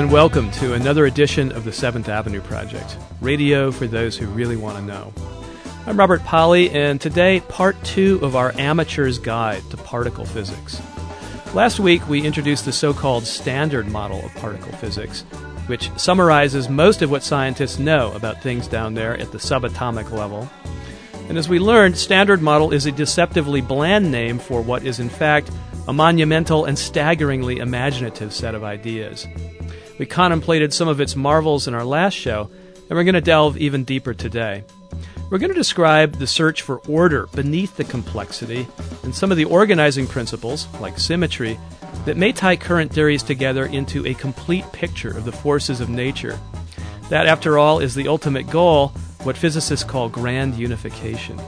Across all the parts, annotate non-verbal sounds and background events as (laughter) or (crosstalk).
And welcome to another edition of the Seventh Avenue Project, radio for those who really want to know. I'm Robert Pollie, and today, part two of our Amateur's Guide to Particle Physics. Last week, we introduced the so called Standard Model of particle physics, which summarizes most of what scientists know about things down there at the subatomic level. And as we learned, Standard Model is a deceptively bland name for what is, in fact, a monumental and staggeringly imaginative set of ideas. We contemplated some of its marvels in our last show, and we're going to delve even deeper today. We're going to describe the search for order beneath the complexity and some of the organizing principles, like symmetry, that may tie current theories together into a complete picture of the forces of nature. That, after all, is the ultimate goal, what physicists call grand unification.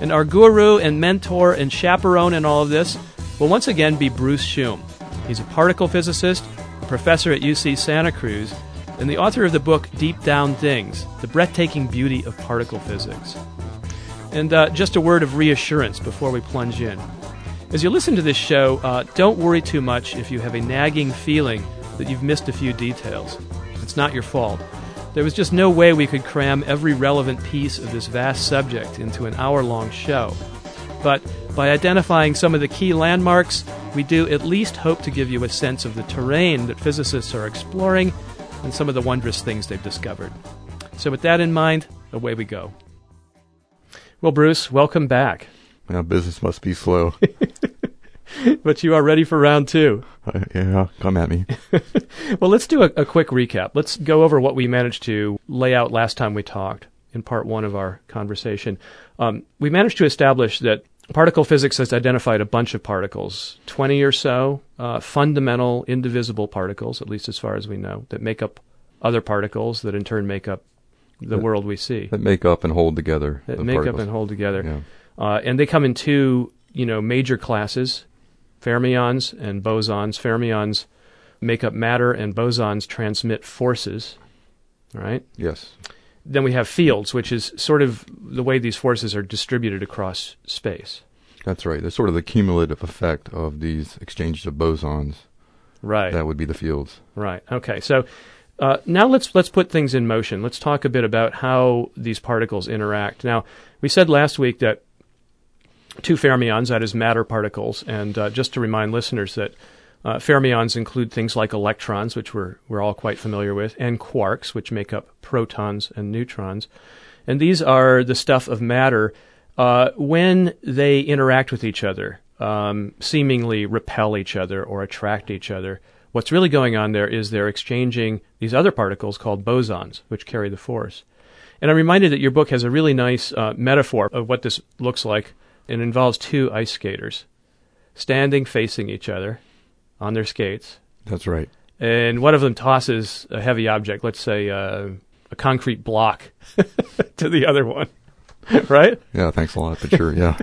And our guru and mentor and chaperone in all of this will once again be Bruce Schumm. He's a particle physicist, professor at UC Santa Cruz, and the author of the book Deep Down Things The Breathtaking Beauty of Particle Physics. And uh, just a word of reassurance before we plunge in. As you listen to this show, uh, don't worry too much if you have a nagging feeling that you've missed a few details. It's not your fault. There was just no way we could cram every relevant piece of this vast subject into an hour long show. But by identifying some of the key landmarks, we do at least hope to give you a sense of the terrain that physicists are exploring and some of the wondrous things they've discovered. So, with that in mind, away we go. Well, Bruce, welcome back. Now, business must be slow. (laughs) but you are ready for round two. Uh, yeah, come at me. (laughs) well, let's do a, a quick recap. Let's go over what we managed to lay out last time we talked in part one of our conversation. Um, we managed to establish that particle physics has identified a bunch of particles, 20 or so uh, fundamental indivisible particles, at least as far as we know, that make up other particles that in turn make up the that, world we see. That make up and hold together. That make particles. up and hold together. Yeah. Uh, and they come in two, you know, major classes, fermions and bosons. Fermions make up matter and bosons transmit forces, right? Yes. Then we have fields, which is sort of the way these forces are distributed across space. That's right. That's sort of the cumulative effect of these exchanges of bosons. Right. That would be the fields. Right. Okay. So uh, now let's let's put things in motion. Let's talk a bit about how these particles interact. Now we said last week that two fermions, that is matter particles, and uh, just to remind listeners that uh, fermions include things like electrons, which we're we're all quite familiar with, and quarks, which make up protons and neutrons, and these are the stuff of matter. Uh, when they interact with each other, um, seemingly repel each other or attract each other, what's really going on there is they're exchanging these other particles called bosons, which carry the force. And I'm reminded that your book has a really nice uh, metaphor of what this looks like. It involves two ice skaters standing facing each other on their skates. That's right. And one of them tosses a heavy object, let's say uh, a concrete block, (laughs) to the other one. (laughs) right? Yeah, thanks a lot, but sure, yeah.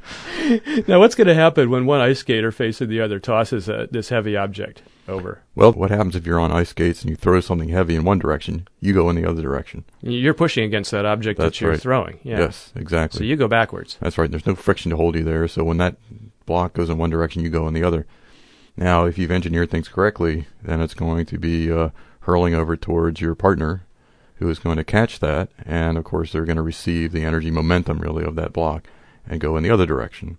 (laughs) now, what's going to happen when one ice skater facing the other tosses a, this heavy object over? Well, what happens if you're on ice skates and you throw something heavy in one direction? You go in the other direction. You're pushing against that object That's that you're right. throwing. Yeah. Yes, exactly. So you go backwards. That's right. There's no friction to hold you there. So when that block goes in one direction, you go in the other. Now, if you've engineered things correctly, then it's going to be uh, hurling over towards your partner, who is going to catch that, and of course they're going to receive the energy momentum really of that block and go in the other direction.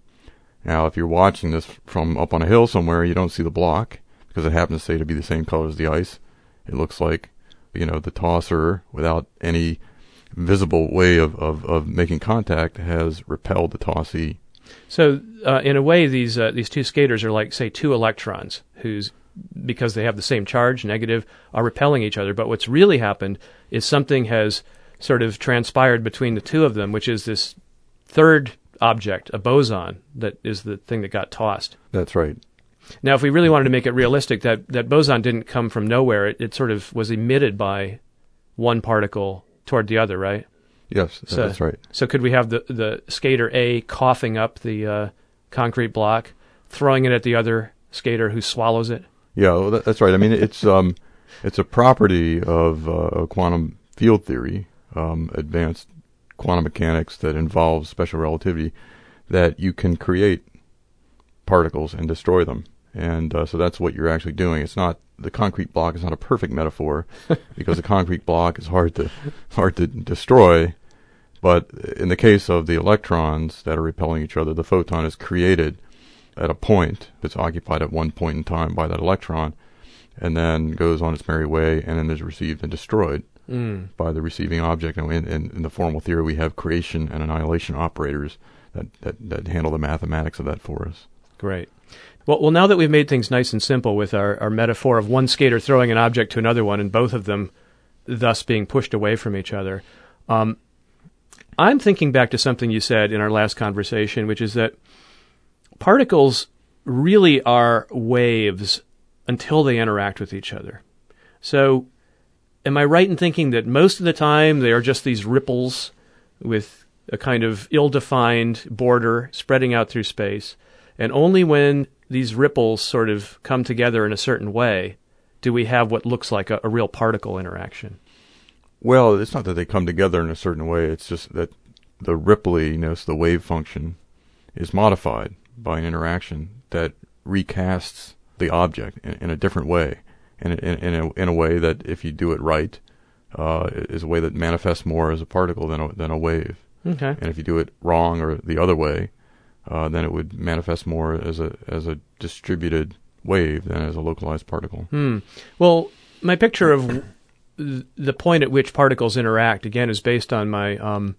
Now, if you're watching this from up on a hill somewhere, you don't see the block because it happens to say to be the same color as the ice. It looks like, you know, the tosser without any visible way of, of, of making contact has repelled the tossee. So, uh, in a way, these uh, these two skaters are like, say, two electrons whose because they have the same charge, negative, are repelling each other. But what's really happened is something has sort of transpired between the two of them, which is this third object, a boson, that is the thing that got tossed. That's right. Now, if we really wanted to make it realistic, that, that boson didn't come from nowhere. It, it sort of was emitted by one particle toward the other, right? Yes, So- that's right. So could we have the, the skater A coughing up the uh, concrete block, throwing it at the other skater who swallows it? Yeah, well, that, that's right. I mean, it's um, it's a property of uh, quantum field theory, um, advanced quantum mechanics that involves special relativity, that you can create particles and destroy them, and uh, so that's what you're actually doing. It's not the concrete block is not a perfect metaphor (laughs) because a concrete block is hard to hard to destroy. But in the case of the electrons that are repelling each other, the photon is created at a point that's occupied at one point in time by that electron, and then goes on its merry way, and then is received and destroyed Mm. by the receiving object. And in, in, in the formal theory, we have creation and annihilation operators that, that, that handle the mathematics of that for us. Great. Well, well, now that we've made things nice and simple with our, our metaphor of one skater throwing an object to another one and both of them thus being pushed away from each other, um, I'm thinking back to something you said in our last conversation, which is that particles really are waves until they interact with each other. So, am I right in thinking that most of the time they are just these ripples with a kind of ill defined border spreading out through space? And only when these ripples sort of come together in a certain way do we have what looks like a, a real particle interaction. Well, it's not that they come together in a certain way. It's just that the rippliness, the wave function, is modified by an interaction that recasts the object in, in a different way, in, in, in, a, in a way that, if you do it right, uh, is a way that manifests more as a particle than a, than a wave. Okay. And if you do it wrong or the other way, uh, then it would manifest more as a as a distributed wave than as a localized particle. Hmm. Well, my picture of the point at which particles interact again is based on my um,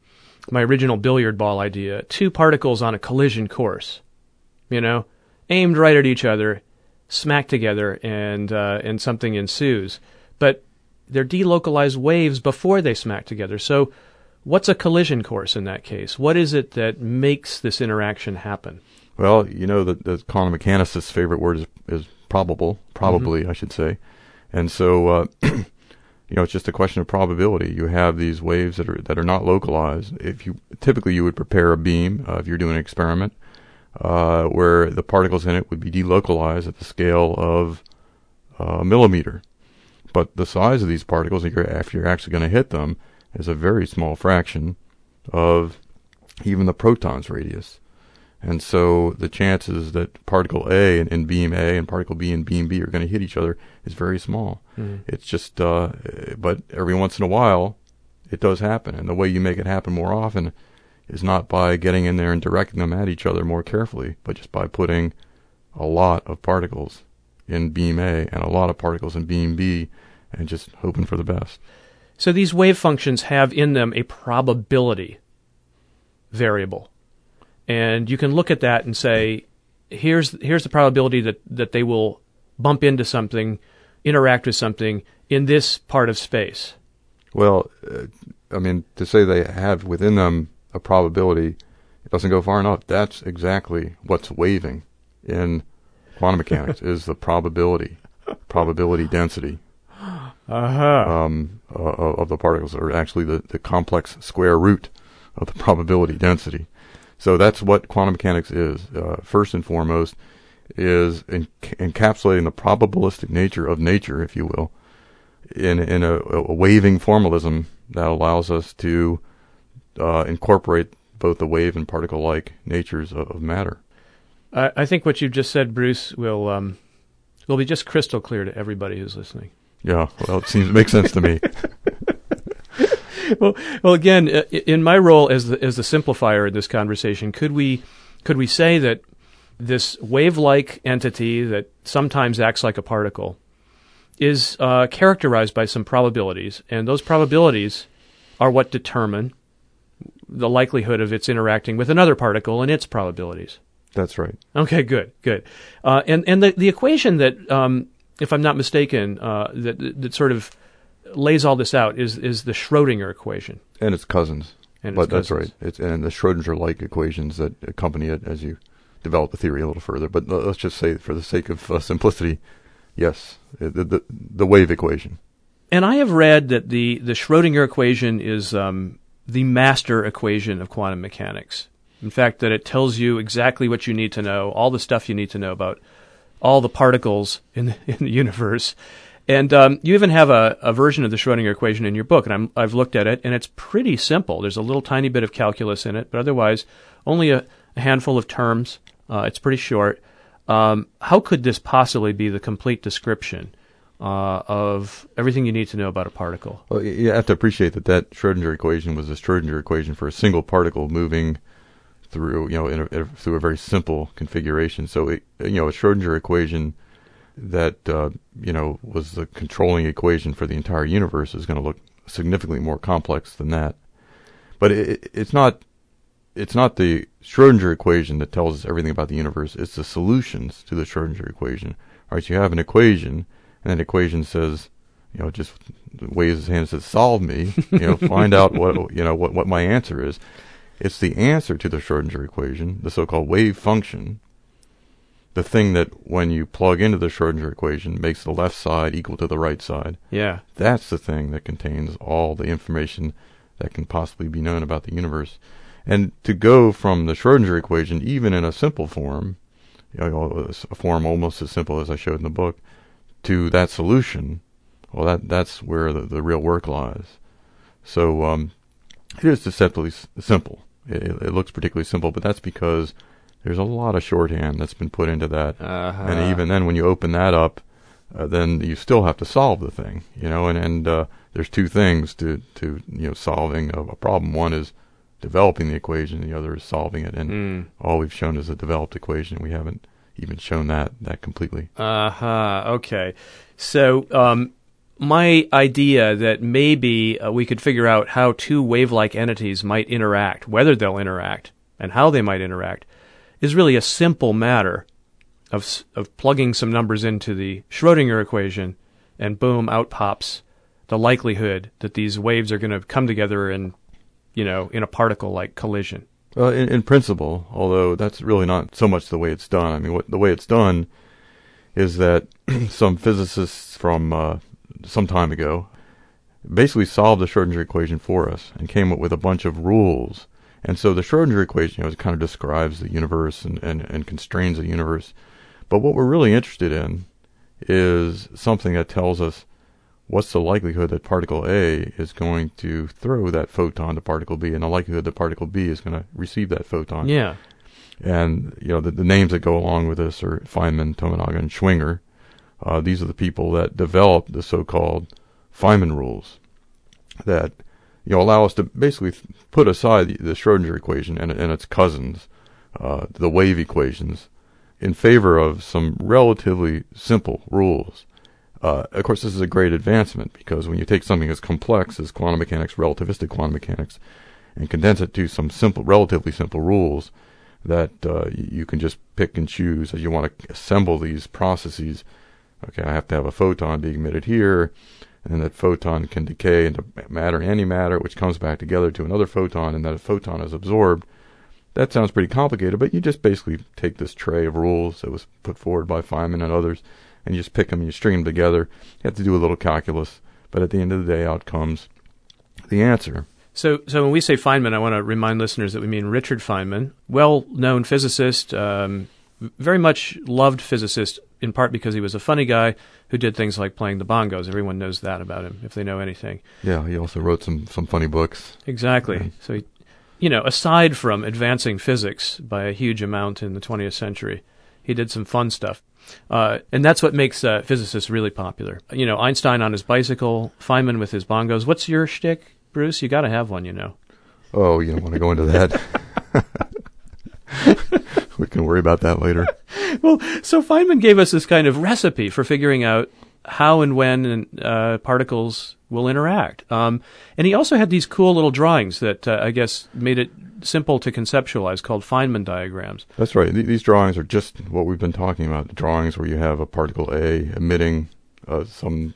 my original billiard ball idea. Two particles on a collision course, you know, aimed right at each other, smack together, and uh, and something ensues. But they're delocalized waves before they smack together. So, what's a collision course in that case? What is it that makes this interaction happen? Well, you know that the quantum mechanicist's favorite word is, is probable, probably I should say, and so uh, (clears throat) you know it's just a question of probability. You have these waves that are that are not localized. If you typically you would prepare a beam uh, if you're doing an experiment uh, where the particles in it would be delocalized at the scale of a millimeter, but the size of these particles after you're actually going to hit them is a very small fraction of even the proton's radius. And so the chances that particle A and, in beam A and particle B and beam B are going to hit each other is very small. Mm. It's just, uh, but every once in a while, it does happen. And the way you make it happen more often is not by getting in there and directing them at each other more carefully, but just by putting a lot of particles in beam A and a lot of particles in beam B and just hoping for the best. So these wave functions have in them a probability variable. And you can look at that and say, here's here's the probability that, that they will bump into something, interact with something in this part of space. Well, uh, I mean, to say they have within them a probability, it doesn't go far enough. That's exactly what's waving in quantum mechanics is the probability, probability density Uh-huh. um, uh, of the particles, or actually the, the complex square root of the probability density. So that's what quantum mechanics is. Uh, first and foremost, is en- encapsulating the probabilistic nature of nature, if you will, in in a, a waving formalism that allows us to uh, incorporate both the wave and particle-like natures of, of matter. I, I think what you've just said, Bruce, will um, will be just crystal clear to everybody who's listening. Yeah, well, it seems to make sense to me. (laughs) well, well, again, in my role as the as the simplifier in this conversation, could we could we say that this wave-like entity that sometimes acts like a particle is uh, characterized by some probabilities, and those probabilities are what determine the likelihood of its interacting with another particle and its probabilities. That's right. Okay, good, good. Uh, and and the the equation that, um, if I'm not mistaken, uh, that that sort of lays all this out is is the Schrodinger equation. And its cousins. And but its that's right. It's and the Schrodinger-like equations that accompany it as you develop the theory a little further. But let's just say, for the sake of uh, simplicity, yes, the, the the wave equation. And I have read that the the Schrodinger equation is um, the master equation of quantum mechanics. In fact, that it tells you exactly what you need to know, all the stuff you need to know about all the particles in the, in the universe. And um, you even have a, a version of the Schrodinger equation in your book, and I'm, I've looked at it, and it's pretty simple. There's a little tiny bit of calculus in it, but otherwise, only a, a handful of terms. Uh, it's pretty short. Um, how could this possibly be the complete description uh, of everything you need to know about a particle. Well, you have to appreciate that that Schrodinger equation was a Schrodinger equation for a single particle moving through, you know, a, through a very simple configuration. So, it, you know, a Schrodinger equation that uh, you know was the controlling equation for the entire universe is going to look significantly more complex than that. But it, it's not it's not the Schrodinger equation that tells us everything about the universe. It's the solutions to the Schrodinger equation. All right, so you have an equation, and that equation says, you know, just waves his hand and says, "Solve me." You know, (laughs) find out what you know what what my answer is. It's the answer to the Schrodinger equation, the so-called wave function, the thing that when you plug into the Schrodinger equation makes the left side equal to the right side. Yeah. That's the thing that contains all the information that can possibly be known about the universe. And to go from the Schrodinger equation, even in a simple form, you know, a form almost as simple as I showed in the book, to that solution, well, that that's where the, the real work lies. So um, it is deceptively simple. It, it looks particularly simple, but that's because there's a lot of shorthand that's been put into that. Uh-huh. And even then, when you open that up, uh, then you still have to solve the thing, you know. And and uh, there's two things to to you know solving a, a, problem. One is developing the equation. The other is solving it. And mm. all we've shown is a developed equation. We haven't even shown that that completely. Uh huh. Okay. So um, my idea that maybe uh, we could figure out how two wave-like entities might interact, whether they'll interact, and how they might interact is really a simple matter of, of plugging some numbers into the Schrodinger equation, and boom, out pops the likelihood that these waves are going to come together in, you know, in a particle-like collision. Well, in, in, principle, although that's really not so much the way it's done. I mean, what, the way it's done is that (clears throat) some physicists from uh, some time ago basically solved the Schrodinger equation for us and came up with a bunch of rules and so the Schrodinger equation, you know, kind of describes the universe and, and, and constrains the universe. But what we're really interested in is something that tells us what's the likelihood that particle A is going to throw that photon to particle B, and the likelihood that particle B is going to receive that photon. Yeah. And you know the, the names that go along with this are Feynman, Tomonaga, and Schwinger. Uh, these are the people that developed the so-called Feynman rules that you know, allow us to basically put aside the, the Schrodinger equation and, and its cousins, uh, the wave equations, in favor of some relatively simple rules. Uh, of course, this is a great advancement because when you take something as complex as quantum mechanics, relativistic quantum mechanics, and condense it to some simple, relatively simple rules that uh, you can just pick and choose as you want to assemble these processes. Okay, I have to have a photon being emitted here and that photon can decay into matter and antimatter, which comes back together to another photon, and that a photon is absorbed. That sounds pretty complicated, but you just basically take this tray of rules that was put forward by Feynman and others, and you just pick them and you string them together. You have to do a little calculus, but at the end of the day, out comes the answer. So, so when we say Feynman, I want to remind listeners that we mean Richard Feynman, well-known physicist, um, very much loved physicist, in part because he was a funny guy who did things like playing the bongos. Everyone knows that about him if they know anything. Yeah, he also wrote some some funny books. Exactly. Yeah. So, he, you know, aside from advancing physics by a huge amount in the 20th century, he did some fun stuff. Uh, and that's what makes uh, physicists really popular. You know, Einstein on his bicycle, Feynman with his bongos. What's your shtick, Bruce? You got to have one, you know. Oh, you don't want to go into that. (laughs) we can worry about that later. (laughs) well, so Feynman gave us this kind of recipe for figuring out how and when uh, particles will interact. Um, and he also had these cool little drawings that uh, I guess made it simple to conceptualize called Feynman diagrams. That's right. Th- these drawings are just what we've been talking about. Drawings where you have a particle A emitting uh, some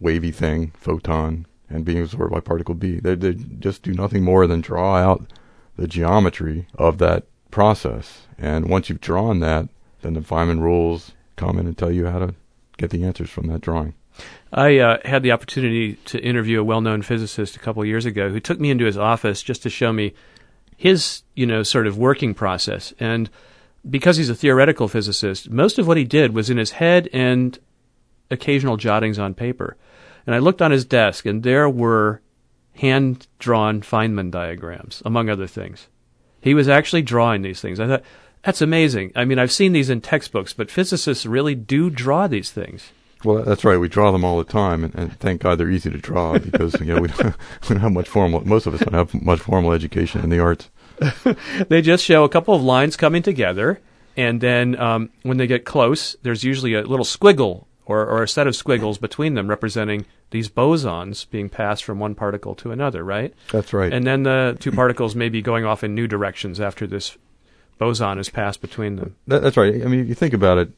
wavy thing, photon, and being absorbed by particle B. They, they just do nothing more than draw out the geometry of that process. And once you've drawn that, then the Feynman rules come in and tell you how to get the answers from that drawing. I uh, had the opportunity to interview a well-known physicist a couple of years ago who took me into his office just to show me his, you know, sort of working process. And because he's a theoretical physicist, most of what he did was in his head and occasional jottings on paper. And I looked on his desk, and there were hand-drawn Feynman diagrams, among other things. He was actually drawing these things. I thought, that's amazing. I mean, I've seen these in textbooks, but physicists really do draw these things. Well, that's right. We draw them all the time, and, and thank God they're easy to draw (laughs) because you know we don't, (laughs) we don't have much formal. Most of us don't have much formal education in the arts. (laughs) they just show a couple of lines coming together, and then um, when they get close, there's usually a little squiggle or, or a set of squiggles between them representing these bosons being passed from one particle to another, right? That's right. And then the two particles may be going off in new directions after this boson is passed between them. That, that's right. I mean, if you think about it,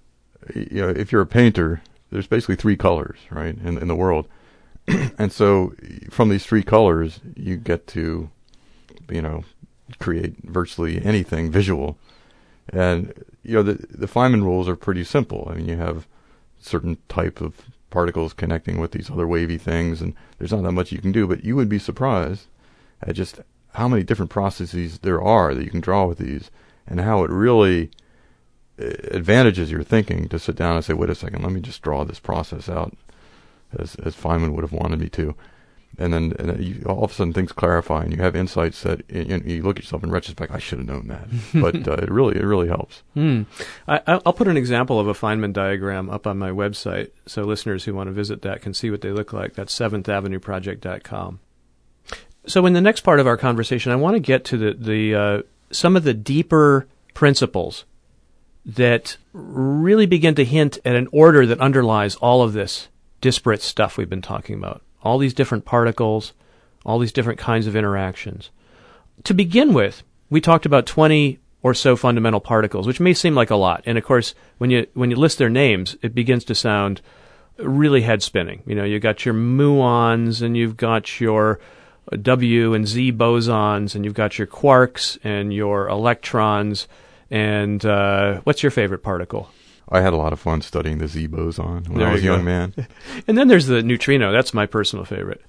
you know, if you're a painter, there's basically three colors, right, in in the world, (clears throat) and so from these three colors, you get to, you know, create virtually anything visual, and you know the the Feynman rules are pretty simple. I mean, you have certain type of particles connecting with these other wavy things, and there's not that much you can do. But you would be surprised at just how many different processes there are that you can draw with these, and how it really uh, advantages your thinking to sit down and say, "Wait a second, let me just draw this process out," as as Feynman would have wanted me to and then, and you, all of a sudden things clarify and you have insights that you, you look at yourself in retrospect. I should have known that, (laughs) but uh, it really it really helps. Hmm. I, will put an example of a Feynman diagram up on my website, so listeners who want to visit that can see what they look like. That's SeventhAvenueProject.com. So in the next part of our conversation, I want to get to the the uh, some of the deeper principles that really begin to hint at an order that underlies all of this disparate stuff we've been talking about all these different particles, all these different kinds of interactions. To begin with, we talked about 20 or so fundamental particles, which may seem like a lot. And of course, when you when you list their names, it begins to sound really head spinning. You know, you've got your muons and you've got your W and Z bosons and you've got your quarks and your electrons and uh, what's your favorite particle? I had a lot of fun studying the Z boson when there I was a young man. (laughs) and then there's the neutrino. That's my personal favorite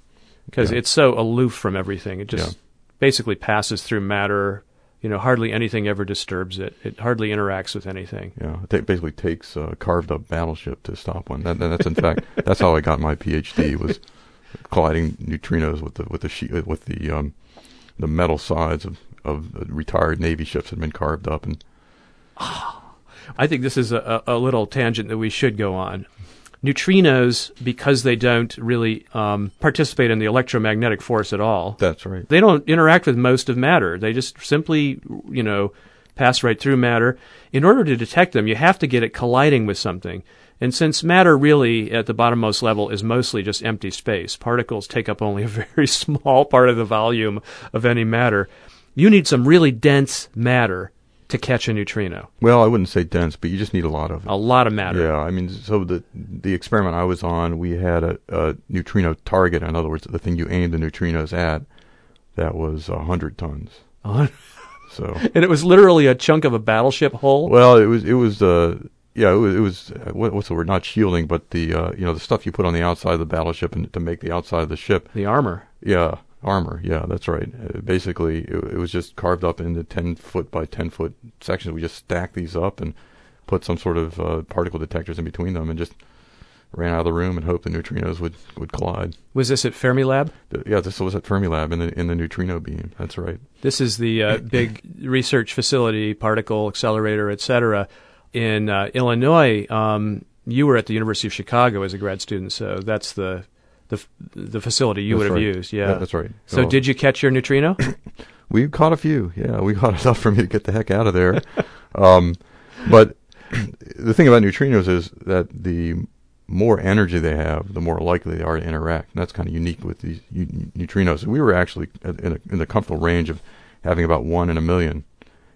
because yeah. it's so aloof from everything. It just yeah. basically passes through matter. You know, hardly anything ever disturbs it. It hardly interacts with anything. Yeah, it basically takes a carved up battleship to stop one. That, that's in fact (laughs) that's how I got my PhD was colliding neutrinos with the with the with the um, the metal sides of of retired Navy ships that had been carved up and. I think this is a, a little tangent that we should go on. Neutrinos, because they don't really um, participate in the electromagnetic force at all. That's right. They don't interact with most of matter. They just simply, you know, pass right through matter. In order to detect them, you have to get it colliding with something. And since matter really at the bottommost level is mostly just empty space, particles take up only a (laughs) very small part of the volume of any matter. You need some really dense matter to catch a neutrino. Well, I wouldn't say dense, but you just need a lot of it. A lot of matter. Yeah, I mean, so the the experiment I was on, we had a, a neutrino target. In other words, the thing you aim the neutrinos at, that was a hundred tons. so (laughs) and it was literally a chunk of a battleship hull. Well, it was it was uh yeah it was, it was uh, what, what's the word not shielding but the uh, you know the stuff you put on the outside of the battleship and to make the outside of the ship the armor. Yeah, armor. Yeah, that's right. Uh, basically, it, it, was just carved up into ten foot by ten foot sections. We just stacked these up and put some sort of uh, particle detectors in between them, and just ran out of the room and hoped the neutrinos would, would collide. Was this at Fermilab? Yeah, this was at Fermilab in the in the neutrino beam. That's right. This is the uh, (coughs) big research facility, particle accelerator, etc. In uh, Illinois, um, you were at the University of Chicago as a grad student, so that's the the the facility you that's would have right. used. Yeah, that's right. So, so did you catch your neutrino? (coughs) we caught a few. Yeah, we (laughs) caught enough for me to get the heck out of there. um, but the thing about neutrinos is that the more energy they have, the more likely they are to interact. And that's kind of unique with these neutrinos. we were actually in, a, in the comfortable range of having about one in a million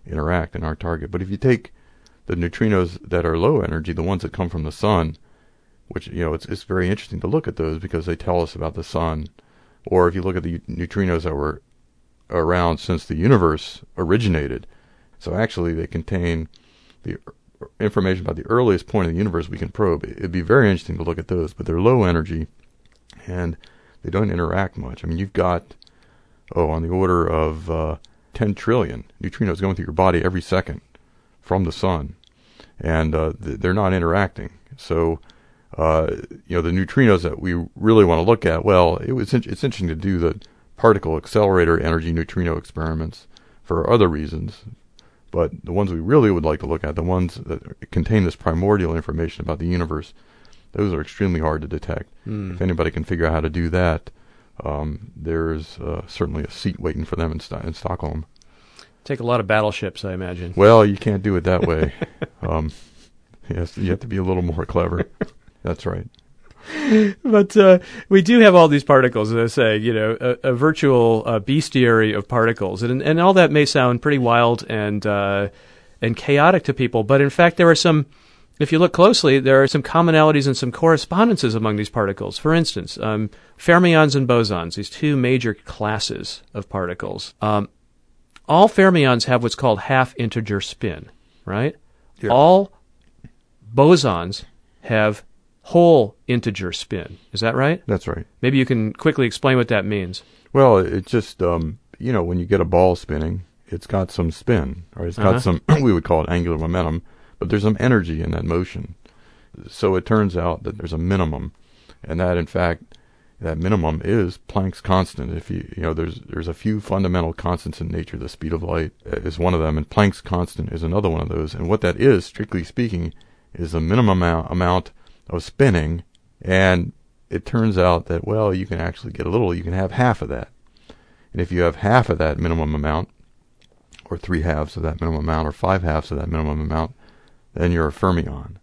interact in our target. But if you take the neutrinos that are low energy, the ones that come from the sun, which you know it's it's very interesting to look at those because they tell us about the sun. Or if you look at the neutrinos that were around since the universe originated, so actually they contain the information about the earliest point of the universe we can probe. It'd be very interesting to look at those, but they're low energy and they don't interact much. I mean, you've got oh on the order of uh, 10 trillion neutrinos going through your body every second from the sun, and uh, they're not interacting. So uh, you know, the neutrinos that we really want to look at, well, it was it's interesting to do the particle accelerator energy neutrino experiments for other reasons, but the ones we really would like to look at, the ones that contain this primordial information about the universe, Those are extremely hard to detect. Hmm. If anybody can figure out how to do that, um, there's uh, certainly a seat waiting for them in, Sto- in Stockholm. Take a lot of battleships, I imagine. Well, you can't do it that way. (laughs) um, yes, you have to be a little more clever. (laughs) That's right. but uh, we do have all these particles, as I say, you know, a, a virtual uh, bestiary of particles, and and all that may sound pretty wild and uh, and chaotic to people, but in fact, there are some. If you look closely, there are some commonalities and some correspondences among these particles. For instance, um, fermions and bosons, these two major classes of particles. Um, all fermions have what's called half integer spin, right? Yeah. All bosons have whole integer spin. Is that right? That's right. Maybe you can quickly explain what that means. Well, it's just um, you know when you get a ball spinning, it's got some spin, or it's got Uh-huh. some (clears throat) we would call it angular momentum, but there's some energy in that motion. So it turns out that there's a minimum, and that in fact that minimum is Planck's constant. If you you know there's there's a few fundamental constants in nature. The speed of light is one of them, and Planck's constant is another one of those. And what that is, strictly speaking, is the minimum amount, amount of spinning. And it turns out that well, you can actually get a little. You can have half of that. And if you have half of that minimum amount, or three halves of that minimum amount, or five halves of that minimum amount, then you're a fermion.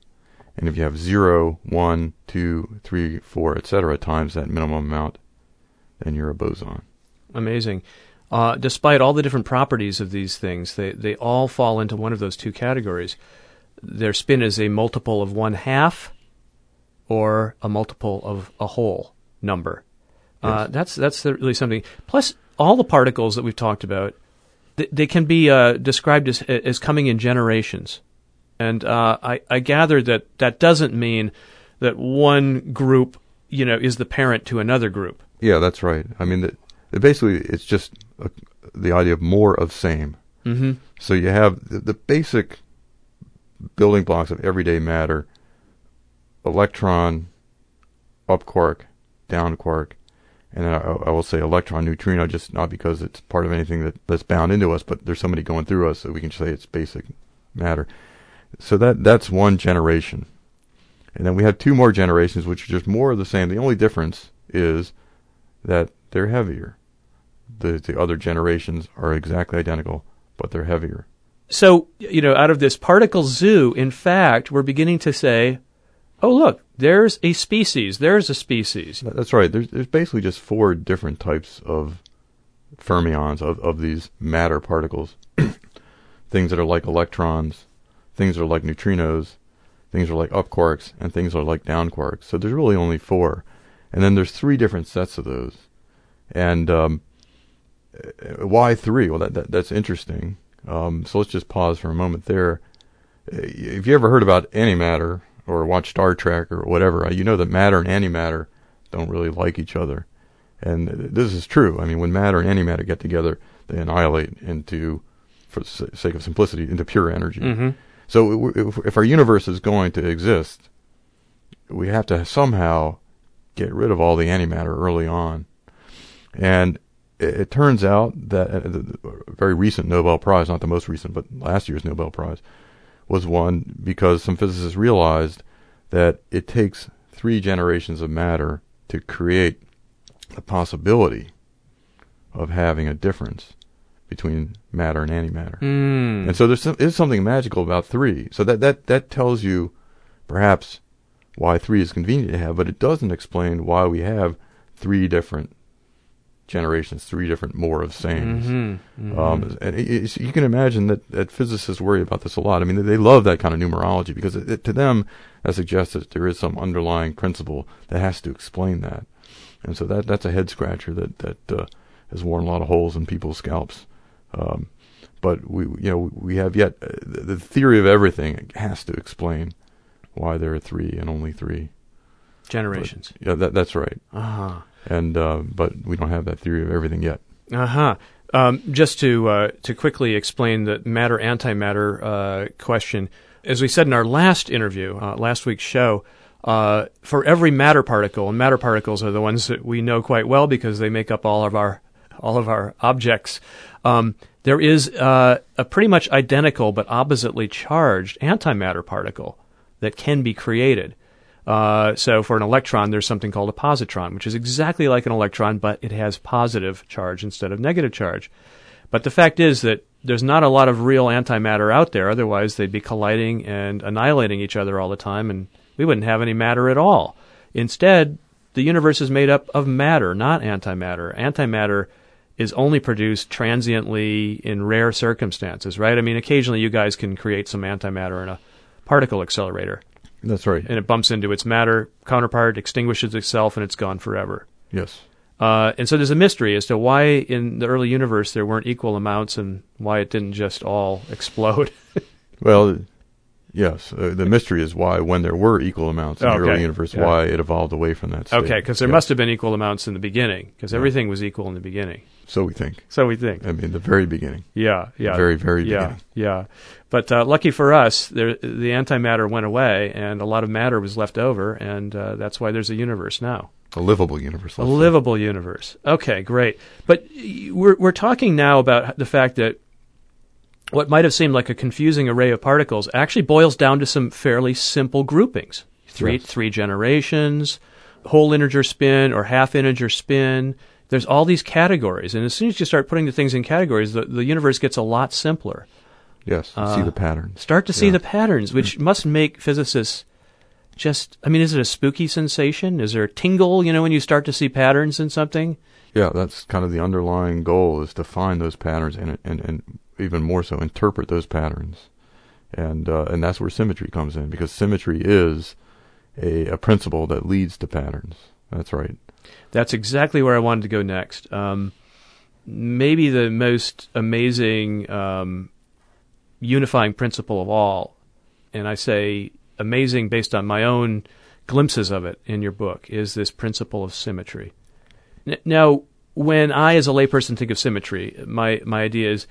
And if you have zero, one, two, three, four, etc. times that minimum amount, then you're a boson. Amazing. Uh, despite all the different properties of these things, they, they all fall into one of those two categories. Their spin is a multiple of one half or a multiple of a whole number. Uh, that's that's really something. Plus, all the particles that we've talked about, they, they can be uh, described as as coming in generations, and uh, I, I gather that that doesn't mean that one group, you know, is the parent to another group. Yeah, that's right. I mean, basically, it's just a, the idea of more of same. Mm-hmm. So you have the, the basic building blocks of everyday matter: electron, up quark, down quark, and then I, I will say electron neutrino, just not because it's part of anything that, that's bound into us, but there's somebody going through us, so we can say it's basic matter. So that that's one generation, and then we have two more generations, which are just more of the same. The only difference is that they're heavier. The the other generations are exactly identical, but they're heavier. So, you know, out of this particle zoo, in fact, we're beginning to say, oh, look, there's a species, there's a species. That's right. There's there's basically just four different types of fermions of, of these matter particles. (clears throat) things that are like electrons, things that are like neutrinos, things are like up quarks, and things are like down quarks. So there's really only four, and then there's three different sets of those. And um, uh, why three? Well, that, that that's interesting. Um, so let's just pause for a moment there. Uh, If you ever heard about antimatter or watch Star Trek or whatever, uh, you know that matter and antimatter don't really like each other. And this is true. I mean, when matter and antimatter get together, they annihilate into, for the sake of simplicity, into pure energy. Mm-hmm. So if, if our universe is going to exist, we have to somehow get rid of all the antimatter early on. And it, it turns out that uh, the, the very recent Nobel Prize, not the most recent, but last year's Nobel Prize, was won because some physicists realized that it takes three generations of matter to create the possibility of having a difference between matter and antimatter. Mm. And so there's some, is something magical about three. So that, that, that tells you perhaps why three is convenient to have, but it doesn't explain why we have three different generations, three different more of sames. Mm-hmm. Mhm. Um, and it, it's- you can imagine that, that physicists worry about this a lot. I mean, they love that kind of numerology because it, it, to them that suggests that there is some underlying principle that has to explain that. And so that that's a head scratcher that that uh, has worn a lot of holes in people's scalps. Um, but we you know we have yet uh, the, the theory of everything has to explain why there are three and only three. Generations. Yeah, that that's right. Uh-huh. And uh, but we don't have that theory of everything yet. Uh-huh. Um, just to uh, to quickly explain the matter antimatter uh, question, as we said in our last interview, uh, last week's show, uh, for every matter particle, and matter particles are the ones that we know quite well because they make up all of our all of our objects. Um, there is uh, a pretty much identical but oppositely charged antimatter particle that can be created. Uh, so for an electron, there's something called a positron, which is exactly like an electron, but it has positive charge instead of negative charge. But the fact is that there's not a lot of real antimatter out there. Otherwise, they'd be colliding and annihilating each other all the time, and we wouldn't have any matter at all. Instead, the universe is made up of matter, not antimatter. Antimatter is only produced transiently in rare circumstances, right? I mean, occasionally you guys can create some antimatter in a particle accelerator. That's right. And it bumps into its matter counterpart, extinguishes itself, and it's gone forever. Yes. Uh, and so there's a mystery as to why in the early universe there weren't equal amounts and why it didn't just all (laughs) explode. well, yes. Uh, the mystery is why, when there were equal amounts in okay. the early universe, yeah. why it evolved away from that state. Okay, because there yeah. must have been equal amounts in the beginning, because yeah. everything was equal in the beginning. So we think. So we think. I mean, the very beginning. Yeah, yeah. The very, very yeah, beginning. Yeah, But uh, lucky for us, there, the antimatter went away, and a lot of matter was left over, and uh, that's why there's a universe now. A livable universe. A livable say. universe. Okay, great. But we're we're talking now about the fact that what might have seemed like a confusing array of particles actually boils down to some fairly simple groupings. Three yes. three generations, whole integer spin or half integer spin. There's all these categories, and as soon as you start putting the things in categories, the, the universe gets a lot simpler. Yes, uh, see the patterns. Start to see yeah. the patterns, which must make physicists just. I mean, is it a spooky sensation? Is there a tingle, you know, when you start to see patterns in something? Yeah, that's kind of the underlying goal is to find those patterns and and, and even more so interpret those patterns, and uh, and that's where symmetry comes in because symmetry is a, a principle that leads to patterns. That's right. That's exactly where I wanted to go next. Um, maybe the most amazing um, unifying principle of all, and I say amazing based on my own glimpses of it in your book, is this principle of symmetry. Now, when I, as a layperson, think of symmetry, my my idea is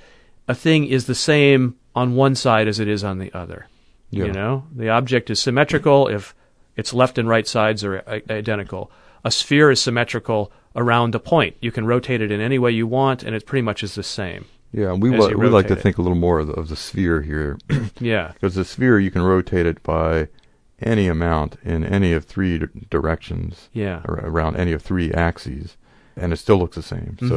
a thing is the same on one side as it is on the other. Yeah. You know, the object is symmetrical if its left and right sides are I- identical. A sphere is symmetrical around a point. You can rotate it in any way you want, and it pretty much is the same. Yeah, we li- we like to it. think a little more of the, of the sphere here (clears throat) Yeah. because the sphere you can rotate it by any amount in any of three d- directions Yeah. or around any of three axes, and it still looks the same. Mhm. So,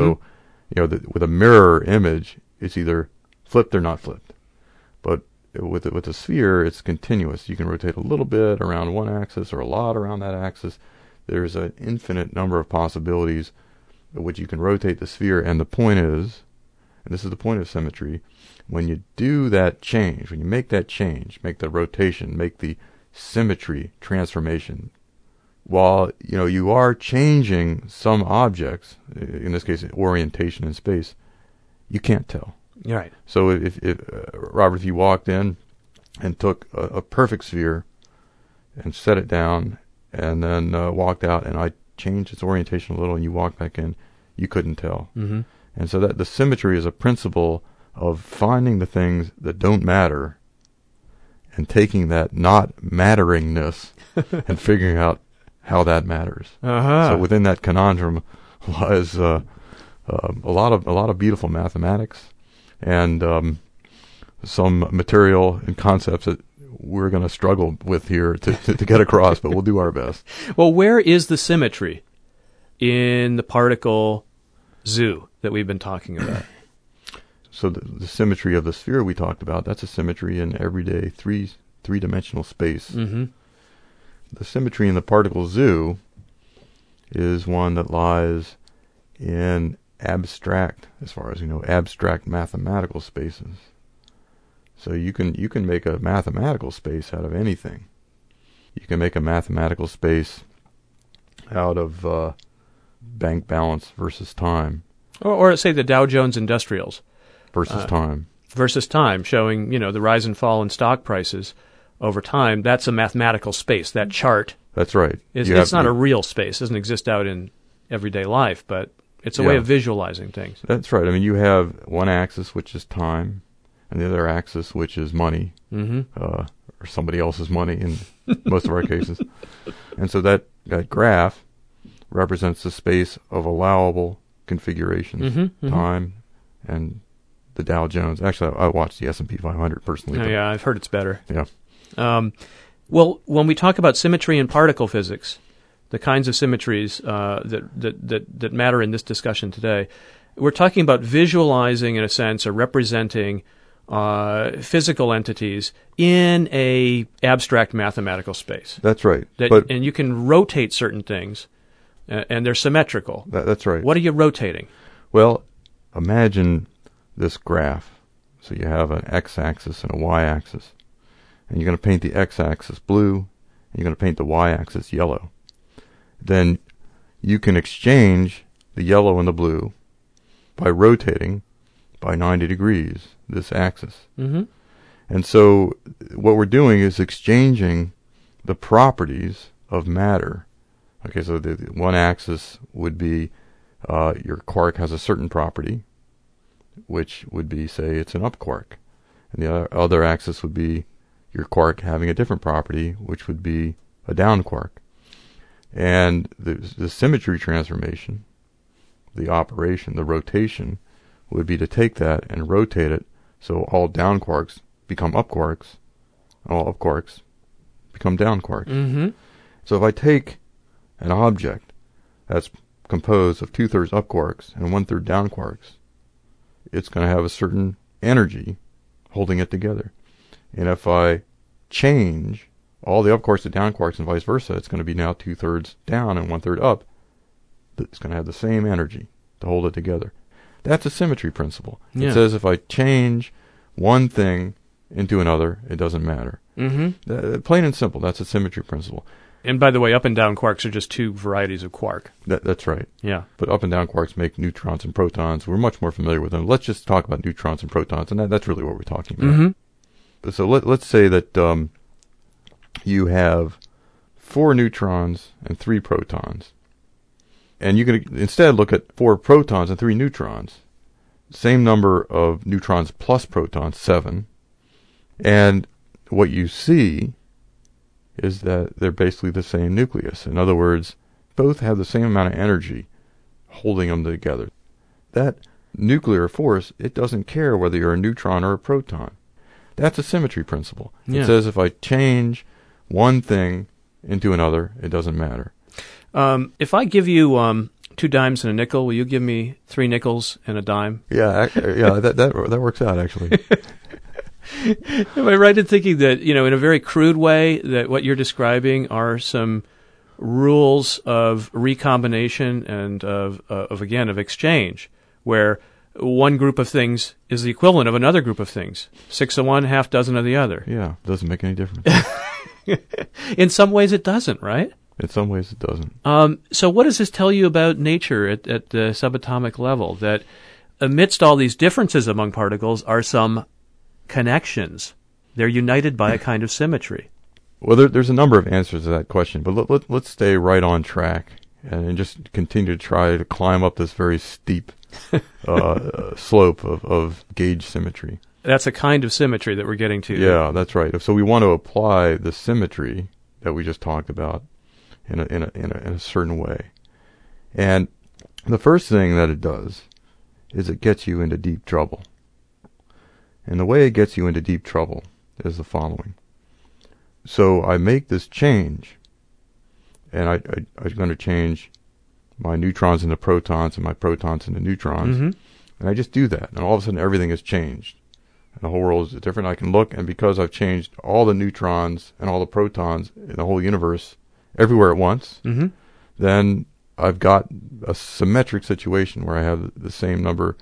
you know, the, with a mirror image, it's either flipped or not flipped. But with with a sphere, it's continuous. You can rotate a little bit around one axis or a lot around that axis. There's an infinite number of possibilities at which you can rotate the sphere. And the point is, and this is the point of symmetry, when you do that change, when you make that change, make the rotation, make the symmetry transformation, while you know you are changing some objects, in this case orientation in space, you can't tell. Right. So if, if uh, Robert, if you walked in and took a, a perfect sphere and set it down, and then uh, walked out, and I changed its orientation a little, and you walked back in, you couldn't tell. Mm-hmm. And so that the symmetry is a principle of finding the things that don't matter and taking that not matteringness (laughs) and figuring out how that matters. Uh-huh. So within that conundrum (laughs) lies uh, uh, a lot of a lot of beautiful mathematics and um, some material and concepts that we're going to struggle with here to, to, to get across, but we'll do our best. (laughs) Well, where is the symmetry in the particle zoo that we've been talking about? (clears throat) So the, the symmetry of the sphere we talked about, that's a symmetry in everyday three three dimensional space. mm-hmm. The symmetry in the particle zoo is one that lies in abstract, as far as you know, abstract mathematical spaces. So you can you can make a mathematical space out of anything. You can make a mathematical space out of uh, bank balance versus time Or, or say the Dow Jones Industrials versus Uh, time. versus time, showing you know the rise and fall in stock prices over time. That's a mathematical space. That chart That's right. is it's not a real space. It doesn't exist out in everyday life, but it's a way of visualizing things. That's right. I mean, you have one axis which is time, and the other axis which is money, Mm-hmm. uh, or somebody else's money in most of our cases. (laughs) And so that, that graph represents the space of allowable configurations, Mhm, mhm. time, and the Dow Jones. Actually, I, I watched the S and P 500 personally. Oh, yeah, I've heard it's better. Yeah. Um, Well, when we talk about symmetry in particle physics, the kinds of symmetries uh, that, that, that, that matter in this discussion today, we're talking about visualizing, in a sense, or representing uh, physical entities in a abstract mathematical space. That's right. That, but and you can rotate certain things, uh, and they're symmetrical. that, that's right. What are you rotating? Well, imagine this graph. So you have an x-axis and a y-axis, and you're going to paint the x-axis blue, and you're going to paint the y-axis yellow. Then you can exchange the yellow and the blue by rotating by 90 degrees this axis. Mm-hmm. And so what we're doing is exchanging the properties of matter. Okay, so the, the one axis would be uh, your quark has a certain property, which would be, say, it's an up quark. And the other, other axis would be your quark having a different property, which would be a down quark. And the, the symmetry transformation, the operation, the rotation, would be to take that and rotate it so all down quarks become up quarks, and all up quarks become down quarks. Mm-hmm. So if I take an object that's composed of two thirds up quarks and one third down quarks, it's going to have a certain energy holding it together. And if I change all the up quarks to down quarks and vice versa, it's going to be now two thirds down and one third up. It's going to have the same energy to hold it together. That's a symmetry principle. Yeah. It says if I change one thing into another, it doesn't matter. Mm-hmm. Uh, plain and simple. That's a symmetry principle. And by the way, up and down quarks are just two varieties of quark. That, that's right. Yeah. But up and down quarks make neutrons and protons. We're much more familiar with them. Let's just talk about neutrons and protons, and that, that's really what we're talking about. Mm-hmm. So let, let's say that um, you have four neutrons and three protons. And you can instead look at four protons and three neutrons. Same number of neutrons plus protons, seven. And what you see is that they're basically the same nucleus. In other words, both have the same amount of energy holding them together. That nuclear force, it doesn't care whether you're a neutron or a proton. That's a symmetry principle. Yeah. It says if I change one thing into another, it doesn't matter. Um, if I give you um, two dimes and a nickel, will you give me three nickels and a dime? Yeah, ac- yeah, that that that works out actually. (laughs) Am I right in thinking that, you know, in a very crude way, that what you're describing are some rules of recombination and of, uh, of again, of exchange, where one group of things is the equivalent of another group of things. Six of one, half dozen of the other. yeah, doesn't make any difference. (laughs) In some ways, it doesn't, right? In some ways, it doesn't. Um, so, what does this tell you about nature at, at the subatomic level? That amidst all these differences among particles are some connections. They're united by a kind of symmetry. Well, there, there's a number of answers to that question, but let, let, let's stay right on track and, and just continue to try to climb up this very steep (laughs) uh, slope of, of gauge symmetry. That's a kind of symmetry that we're getting to. Yeah, that's right. So we want to apply the symmetry that we just talked about in a, in a, in a, in a certain way. And the first thing that it does is it gets you into deep trouble. And the way it gets you into deep trouble is the following. So I make this change, and I, I, I'm going to change my neutrons into protons and my protons into neutrons. hmm And I just do that, and all of a sudden everything has changed. And the whole world is different. I can look, and because I've changed all the neutrons and all the protons in the whole universe everywhere at once, hmm then I've got a symmetric situation where I have the same number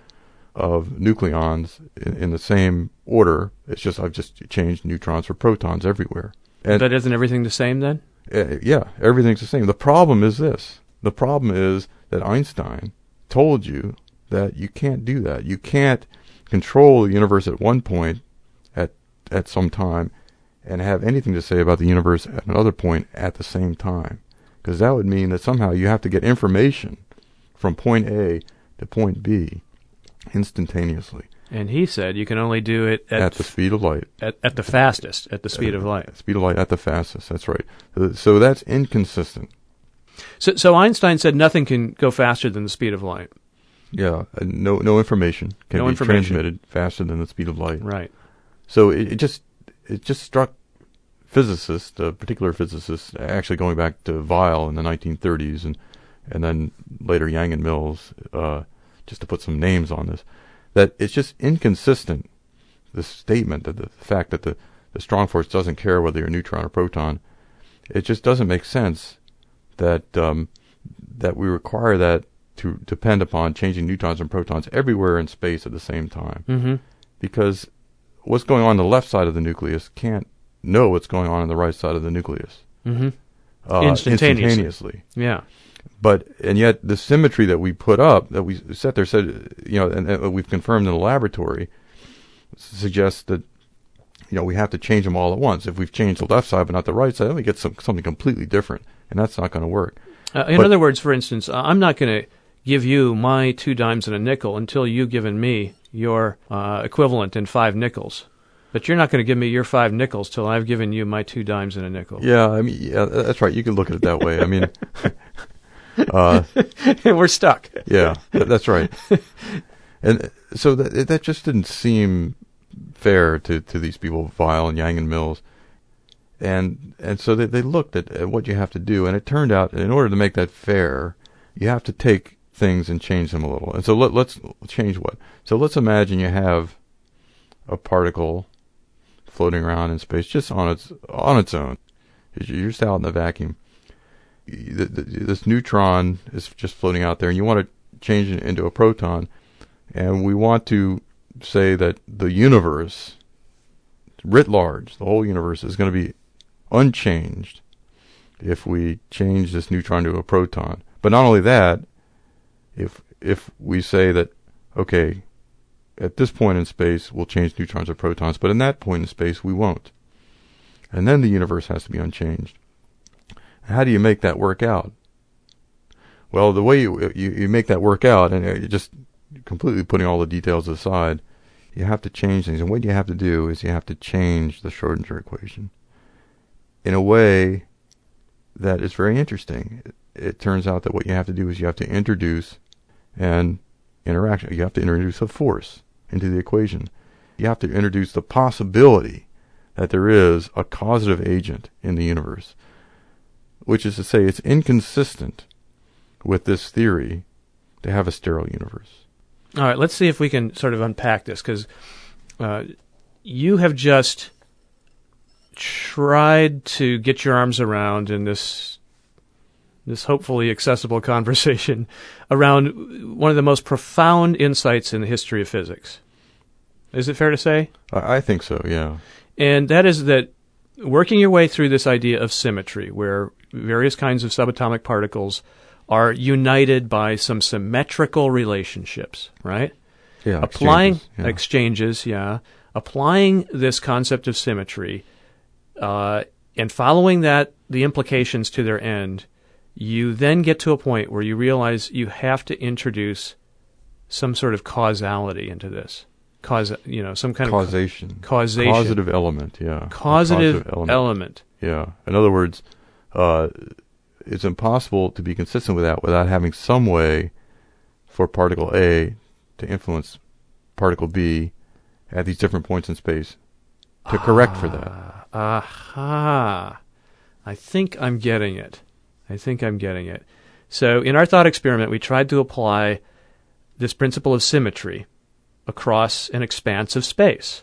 of nucleons in, in the same order. It's just I've just changed neutrons for protons everywhere. And But isn't everything the same then? uh, yeah, everything's the same. The problem is this. The problem is that Einstein told you that you can't do that. You can't control the universe at one point at at some time and have anything to say about the universe at another point at the same time. Because that would mean that somehow you have to get information from point A to point B instantaneously And he said you can only do it at, at, the speed of light. at, at the fastest, at the speed of light. Speed of light at the fastest. That's right. So- So that's inconsistent. So, so Einstein said nothing can go faster than the speed of light. Yeah, uh, no no information can No be information. transmitted faster than the speed of light. Right. So it, it just it just struck physicists, a particular physicist, actually going back to Weyl in the 1930s, and and then later Yang and Mills, uh, just to put some names on this, that it's just inconsistent. The statement that the fact that the the strong force doesn't care whether you're a neutron or proton, it just doesn't make sense that um, that we require that to depend upon changing neutrons and protons everywhere in space at the same time. Mm-hmm. Because what's going on, on the left side of the nucleus can't know what's going on on the right side of the nucleus Mm-hmm. uh, Instantaneously. instantaneously. Yeah. But and yet the symmetry that we put up, that we set there, said you know, and, and we've confirmed in the laboratory, suggests that you know we have to change them all at once. If we've changed the left side but not the right side, then we get some, something completely different, and that's not going to work. Uh, in But- other words, for instance, uh, I'm not going to give you my two dimes and a nickel until you've given me your uh, equivalent in five nickels. But you're not going to give me your five nickels till I've given you my two dimes and a nickel. Yeah, I mean, yeah, that's right. You can look at it that way. I mean, (laughs) uh, (laughs) We're stuck. yeah, that's right. And so that that just didn't seem fair to, to these people, Weyl and Yang and Mills. And and so they, they looked at, at what you have to do, and it turned out in order to make that fair, you have to take things and change them a little. And so let, let's change what. So let's imagine you have a particle floating around in space just on its on its own. You're just out in the vacuum. This neutron is just floating out there, and you want to change it into a proton, and we want to say that the universe, writ large, the whole universe is going to be unchanged if we change this neutron to a proton. But not only that, if if we say that okay, at this point in space we'll change neutrons or protons, but in that point in space we won't. And then the universe has to be unchanged. How do you make that work out? Well, the way you you, you make that work out, and uh, you're just completely putting all the details aside, you have to change things. And what you have to do is you have to change the Schrodinger equation in a way that is very interesting. It, it turns out that what you have to do is you have to introduce an interaction. You have to introduce a force into the equation. You have to introduce the possibility that there is a causative agent in the universe, which is to say, it's inconsistent with this theory to have a sterile universe. All right, let's see if we can sort of unpack this because uh, you have just tried to get your arms around in this this hopefully accessible (laughs) conversation around one of the most profound insights in the history of physics. Is it fair to say? I, think so. Yeah. And that is that working your way through this idea of symmetry, where various kinds of subatomic particles are united by some symmetrical relationships, right? Yeah. applying exchanges, yeah. exchanges, yeah, applying this concept of symmetry, uh, and following that the implications to their end, you then get to a point where you realize you have to introduce some sort of causality into this, cause you know some kind causation. of causation, Causative element. Yeah. A causative element. element. Yeah. In other words, uh, it's impossible to be consistent with that without having some way for particle A to influence particle B at these different points in space to correct for that. Aha. I think I'm getting it. I think I'm getting it. So, in our thought experiment, we tried to apply this principle of symmetry across an expanse of space.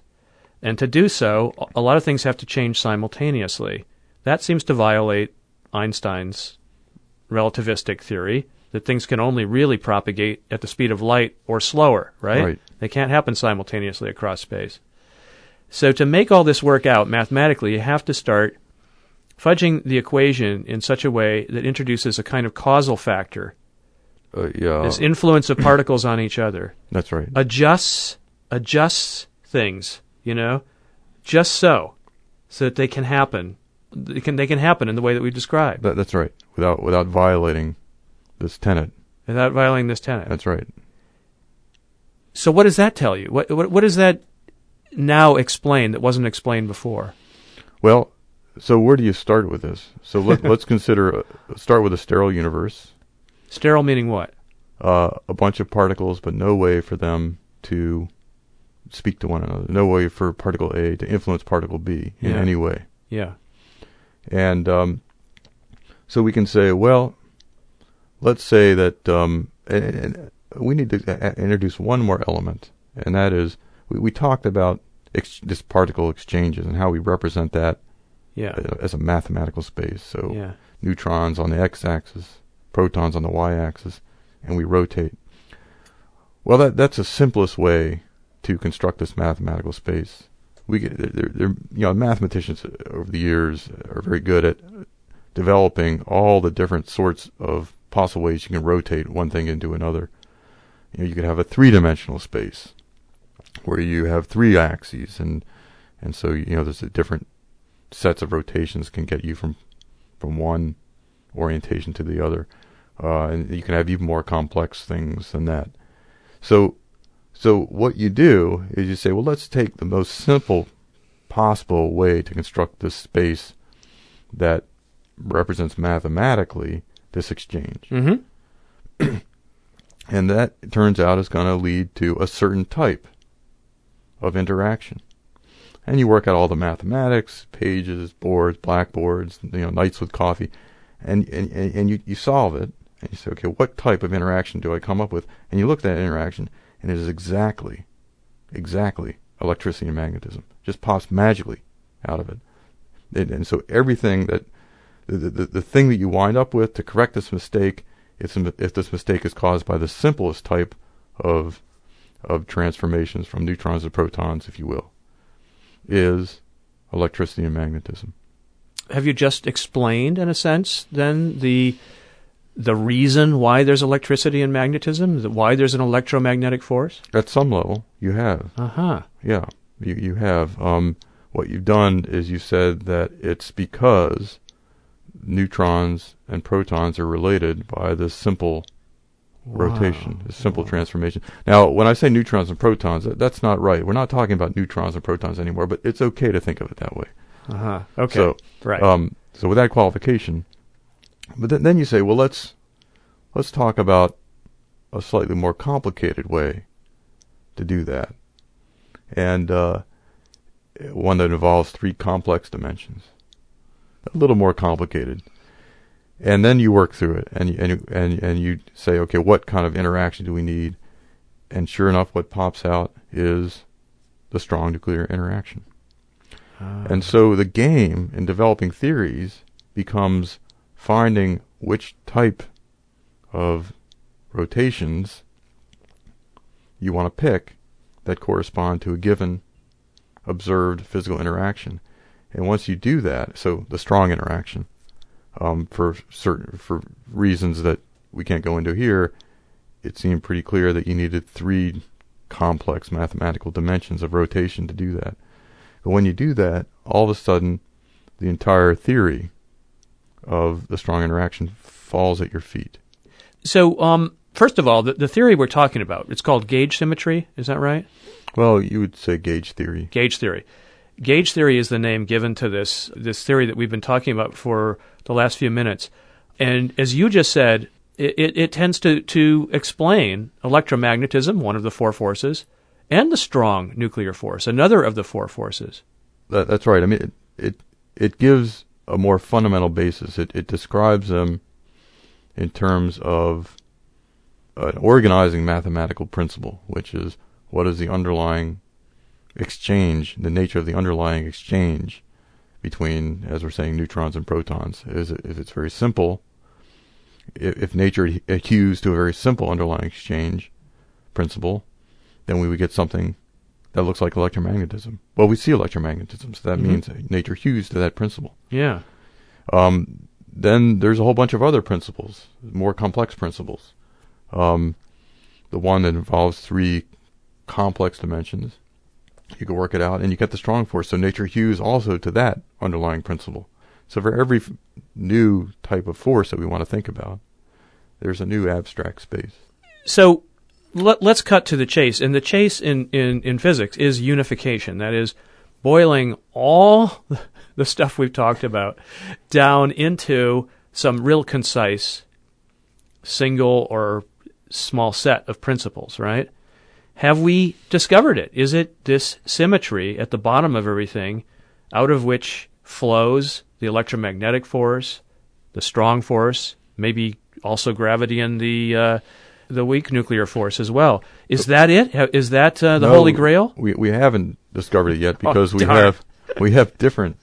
And to do so, a lot of things have to change simultaneously. That seems to violate Einstein's relativistic theory that things can only really propagate at the speed of light or slower, right? Right. They can't happen simultaneously across space. So to make all this work out mathematically, you have to start fudging the equation in such a way that introduces a kind of causal factor, Uh, yeah. this influence of particles on each other, that's right. adjusts adjusts things, you know, just so, so that they can happen. They can they can happen in the way that we've described That, that's right. Without without violating this tenet. without violating this tenet. That's right. So what does that tell you? What what, what does that now explain that wasn't explained before? Well, so where do you start with this? So let, (laughs) let's consider uh, start with a sterile universe. Sterile meaning what? Uh, a bunch of particles, but no way for them to speak to one another. No way for particle A to influence particle B in Yeah. any way. Yeah. And um, so we can say, well, let's say that um, and, and we need to introduce one more element, and that is we, we talked about ex- this particle exchanges and how we represent that Yeah. uh, as a mathematical space. So Yeah. neutrons on the x-axis, protons on the y-axis, and we rotate. Well, that that's the simplest way to construct this mathematical space. We get, they're, they're, you know mathematicians over the years are very good at developing all the different sorts of possible ways you can rotate one thing into another. You know, you could have a three-dimensional space where you have three axes, and and so you know there's a different sets of rotations can get you from from one orientation to the other, uh, and you can have even more complex things than that. So, so what you do is you say, well, let's take the most simple possible way to construct this space that represents mathematically this exchange, Mm-hmm. and that it turns out is going to lead to a certain type of interaction. And you work out all the mathematics, pages, boards, blackboards, you know, nights with coffee, and and, and you, you solve it, and you say, okay, what type of interaction do I come up with? And you look at that interaction, and it is exactly, exactly electricity and magnetism. Just pops magically out of it. And, and so everything that the, the the thing that you wind up with to correct this mistake, if if this mistake is caused by the simplest type of of transformations from neutrons to protons, if you will, is electricity and magnetism. Have you just explained, in a sense, then the the reason why there's electricity and magnetism, why there's an electromagnetic force? At some level, you have. Uh huh. Yeah, you you have. Um, what you've done is you said that it's because neutrons and protons are related by this simple rotation, this simple transformation. Now, when I say neutrons and protons, that, that's not right. We're not talking about neutrons and protons anymore, but it's okay to think of it that way. Uh huh. Okay. So, right. Um, so with that qualification, but then, then you say, well, let's let's talk about a slightly more complicated way to do that, and uh, one that involves three complex dimensions, a little more complicated. And then you work through it, and you, and you, and and you say, okay, what kind of interaction do we need? And sure enough, what pops out is the strong nuclear interaction. Ah. And so the game in developing theories becomes finding which type of rotations you want to pick that correspond to a given observed physical interaction. And once you do that, so the strong interaction, um, for certain for reasons that we can't go into here, it seemed pretty clear that you needed three complex mathematical dimensions of rotation to do that. But when you do that, all of a sudden, the entire theory of the strong interaction falls at your feet. so, um, first of all, the, the theory we're talking about, it's called gauge symmetry. Is that right? Well, you would say gauge theory. Gauge theory. Gauge theory is the name given to this this theory that we've been talking about for the last few minutes. And as you just said, it, it, it tends to, to explain electromagnetism, one of the four forces, and the strong nuclear force, another of the four forces. That, that's right. I mean, it, it it gives a more fundamental basis. It it describes them in terms of an organizing mathematical principle, which is what is the underlying exchange, the nature of the underlying exchange between, as we're saying, neutrons and protons. Is it, if it's very simple, if, if nature adhe- adheres to a very simple underlying exchange principle, then we would get something that looks like electromagnetism. Well, we see electromagnetism, so that Mhm. means nature hews to that principle. Yeah. Um, then there's a whole bunch of other principles, more complex principles. Um, the one that involves three complex dimensions. You can work it out, and you get the strong force. So nature hews also to that underlying principle. So for every f- new type of force that we want to think about, there's a new abstract space. So let, us cut to the chase. And the chase in, in, in physics is unification. That is, boiling all (laughs) the stuff we've talked about down into some real concise single or small set of principles, right? Have we discovered it? Is it this symmetry at the bottom of everything out of which flows the electromagnetic force, the strong force, maybe also gravity and the uh, the weak nuclear force as well. Is that it? Is that uh, the No, holy grail? We we haven't discovered it yet because we have we have different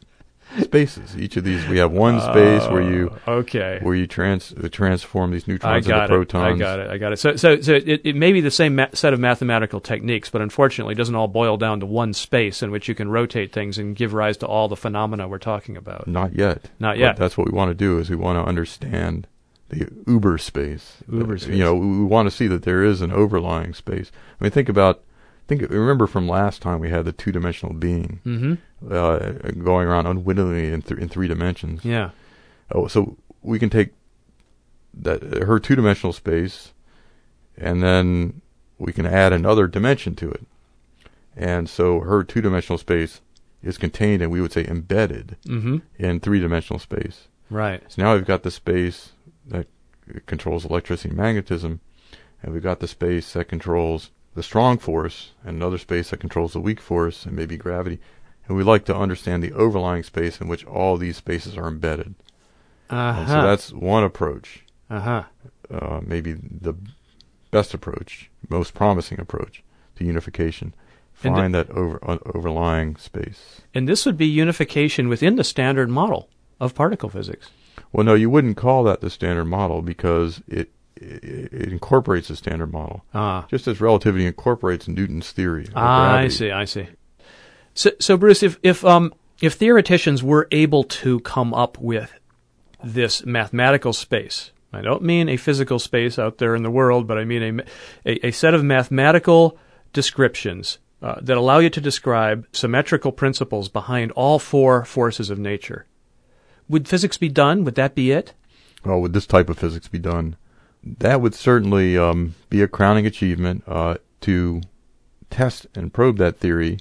spaces. Each of these we have one space where you Uh, okay. where you trans uh, transform these neutrons into it. protons. I got it. I got it. So, so, so it, it may be the same ma- set of mathematical techniques, but unfortunately, it doesn't all boil down to one space in which you can rotate things and give rise to all the phenomena we're talking about. Not yet. Not But yet. that's what we want to do is we want to understand the uber space. Uber Uh, space. You know, we want to see that there is an overlying space. I mean, think about think remember from last time we had the two-dimensional being Mm-hmm. uh, going around unwittingly in, th- in three dimensions. Yeah. Oh, so we can take that her two-dimensional space, and then we can add another dimension to it, and so her two-dimensional space is contained, and we would say embedded Mm-hmm. in three-dimensional space. Right. So now we've got the space that controls electricity and magnetism, and we've got the space that controls the strong force, and another space that controls the weak force, and maybe gravity. And we like to understand the overlying space in which all these spaces are embedded. Uh And so that's one approach, Uh huh. uh, maybe the best approach, most promising approach to unification. Find that over, uh, overlying space. And this would be unification within the standard model of particle physics. Well, no, you wouldn't call that the standard model because it it, it incorporates the standard model, Ah. just as relativity incorporates Newton's theory. Ah, I see. I see. So, so Bruce, if if um if theoreticians were able to come up with this mathematical space, I don't mean a physical space out there in the world, but I mean a a, a set of mathematical descriptions uh, that allow you to describe symmetrical principles behind all four forces of nature. Would physics be done? Would that be it? Well, would this type of physics be done? That would certainly um, be a crowning achievement. Uh, to test and probe that theory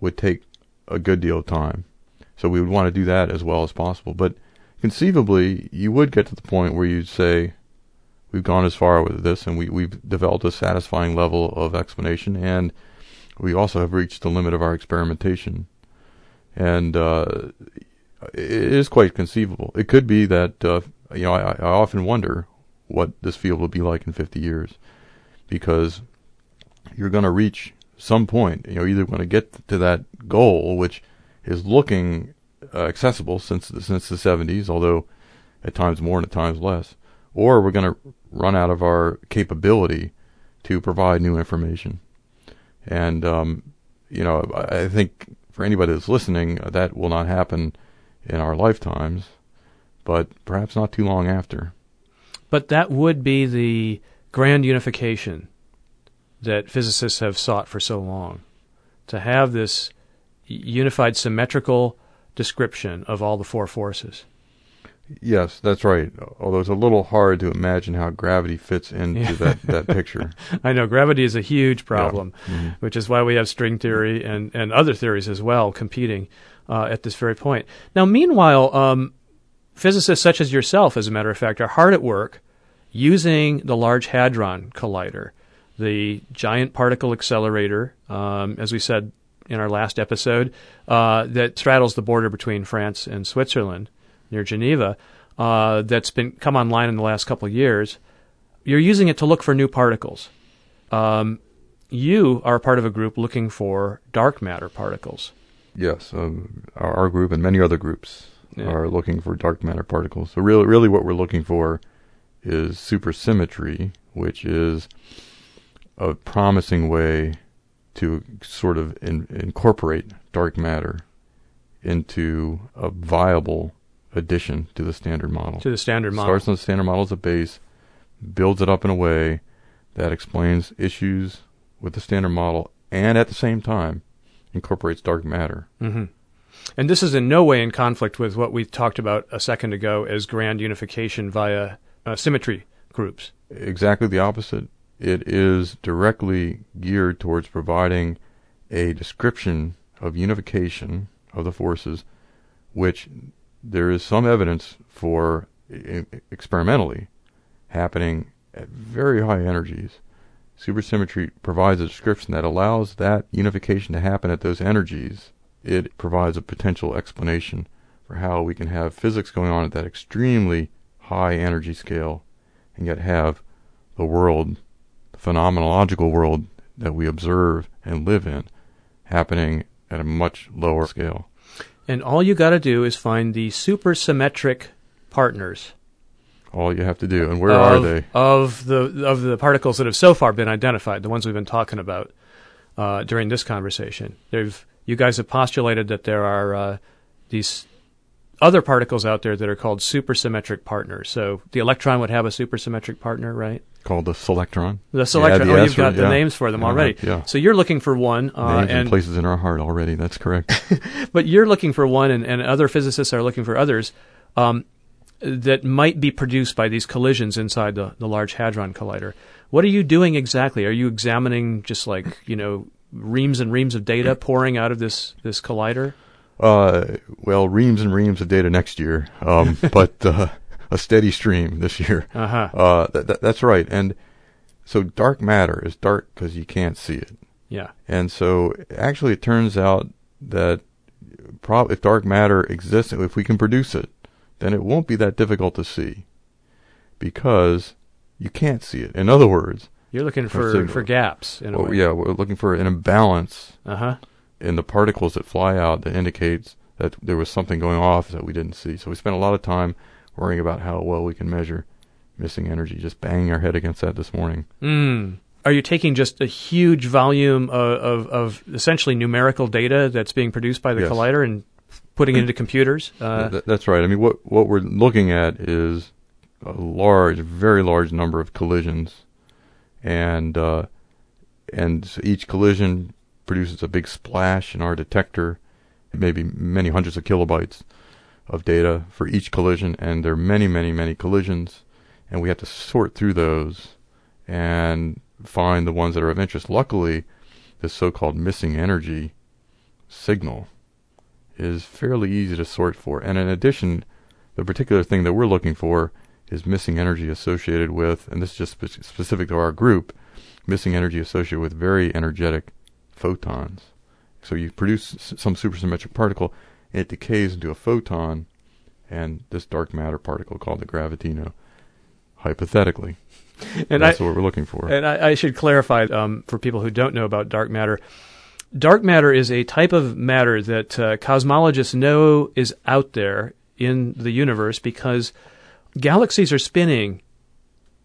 would take a good deal of time. So we would want to do that as well as possible. But conceivably, you would get to the point where you'd say, we've gone as far with this and we, we've developed a satisfying level of explanation and we also have reached the limit of our experimentation. And uh, it is quite conceivable. It could be that, uh, you know, I, I often wonder what this field will be like in 50 years because you're going to reach some point. You know, either going to get to that goal, which is looking uh, accessible since the, since the 70s, although at times more and at times less, or we're going to run out of our capability to provide new information. And um, you know, I, I think for anybody that's listening, that will not happen in our lifetimes, but perhaps not too long after. But that would be the grand unification that physicists have sought for so long. To have this unified symmetrical description of all the four forces. Yes, that's right. Although it's a little hard to imagine how gravity fits into Yeah. that, that picture. (laughs) I know gravity is a huge problem, Mhm. which is why we have string theory and, and other theories as well competing uh, at this very point. Now, meanwhile, um, physicists such as yourself, as a matter of fact, are hard at work using the Large Hadron Collider, the giant particle accelerator, um, as we said in our last episode, uh, that straddles the border between France and Switzerland near Geneva, uh, that's been come online in the last couple of years. You're using it to look for new particles. Um, you are part of a group looking for dark matter particles. Yes, um, our, our group and many other groups Yeah. are looking for dark matter particles. So really, really, what we're looking for is supersymmetry, which is a promising way to sort of in, incorporate dark matter into a viable addition to the standard model. to the standard model. Starts on the standard model as a base, builds it up in a way that explains issues with the standard model, and at the same time incorporates dark matter. hmm And this is in no way in conflict with what we talked about a second ago as grand unification via uh, symmetry groups. Exactly the opposite. It is directly geared towards providing a description of unification of the forces, which there is some evidence for experimentally happening at very high energies. Supersymmetry provides a description that allows that unification to happen at those energies. It provides a potential explanation for how we can have physics going on at that extremely high energy scale and yet have the world, the phenomenological world that we observe and live in, happening at a much lower scale. And all you got to do is find the supersymmetric partners. All you have to do, and where of, are they? Of the of the particles that have so far been identified, the ones we've been talking about uh, during this conversation. They've you guys have postulated that there are uh, these other particles out there that are called supersymmetric partners. So the electron would have a supersymmetric partner, right? Called the selectron. The selectron. Yeah, the oh, you've got the names for them Yeah, already. yeah. So you're looking for one, uh, Names and and places in our heart already. That's correct. (laughs) but you're looking for one, and, and other physicists are looking for others um, that might be produced by these collisions inside the, the Large Hadron Collider. What are you doing exactly? Are you examining just like you know reams and reams of data pouring out of this this collider? Uh, well, reams and reams of data next year, um, (laughs) but uh, a steady stream this year. Uh-huh. Uh, that, that, that's right. And so dark matter is dark because you can't see it. Yeah. And so actually, it turns out that prob- if dark matter exists, if we can produce it, then it won't be that difficult to see because you can't see it. In other words, You're looking For for gaps in a well, way. yeah, we're looking for an imbalance Uh huh. in the particles that fly out that indicates that there was something going off that we didn't see. So we spent a lot of time worrying about how well we can measure missing energy, just banging our head against that this morning. Mm. Are you taking just a huge volume of, of, of essentially numerical data that's being produced by the Yes. collider and putting it into computers? Uh, Th- that's right. I mean, what what we're looking at is a large, very large number of collisions, and uh, and so each collision produces a big splash in our detector, maybe many hundreds of kilobytes of data for each collision, and there are many, many, many collisions, and we have to sort through those and find the ones that are of interest. Luckily, this so-called missing energy signal is fairly easy to sort for. And in addition, the particular thing that we're looking for is missing energy associated with, and this is just spe- specific to our group, missing energy associated with very energetic photons. So you produce s- some supersymmetric particle, and it decays into a photon, and this dark matter particle called the gravitino, hypothetically. (laughs) and I, that's what we're looking for. And I, I should clarify um, for people who don't know about dark matter. Dark matter is a type of matter that uh, cosmologists know is out there in the universe because galaxies are spinning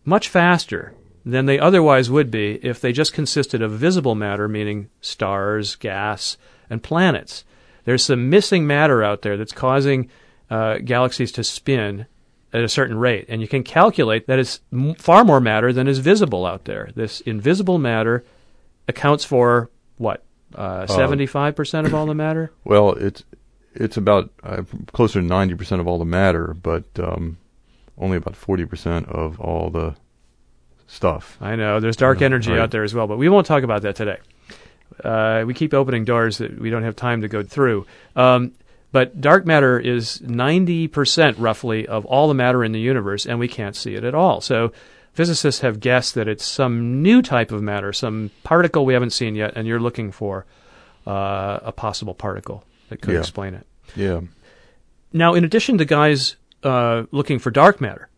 much faster than they otherwise would be if they just consisted of visible matter, meaning stars, gas, and planets. There's some missing matter out there that's causing uh, galaxies to spin at a certain rate, and you can calculate that it's m- far more matter than is visible out there. This invisible matter accounts for what seventy-five percent of all the matter. Well, it's it's about uh, closer to ninety percent of all the matter, but um, only about forty percent of all the stuff. I know there's dark Yeah, energy right. out there as well, but we won't talk about that today. Uh, we keep opening doors that we don't have time to go through. Um, but dark matter is 90% roughly of all the matter in the universe, and we can't see it at all. So physicists have guessed that it's some new type of matter, some particle we haven't seen yet, and you're looking for uh, a possible particle that could Yeah. explain it. Yeah, Now, in addition to guys uh, looking for dark matter,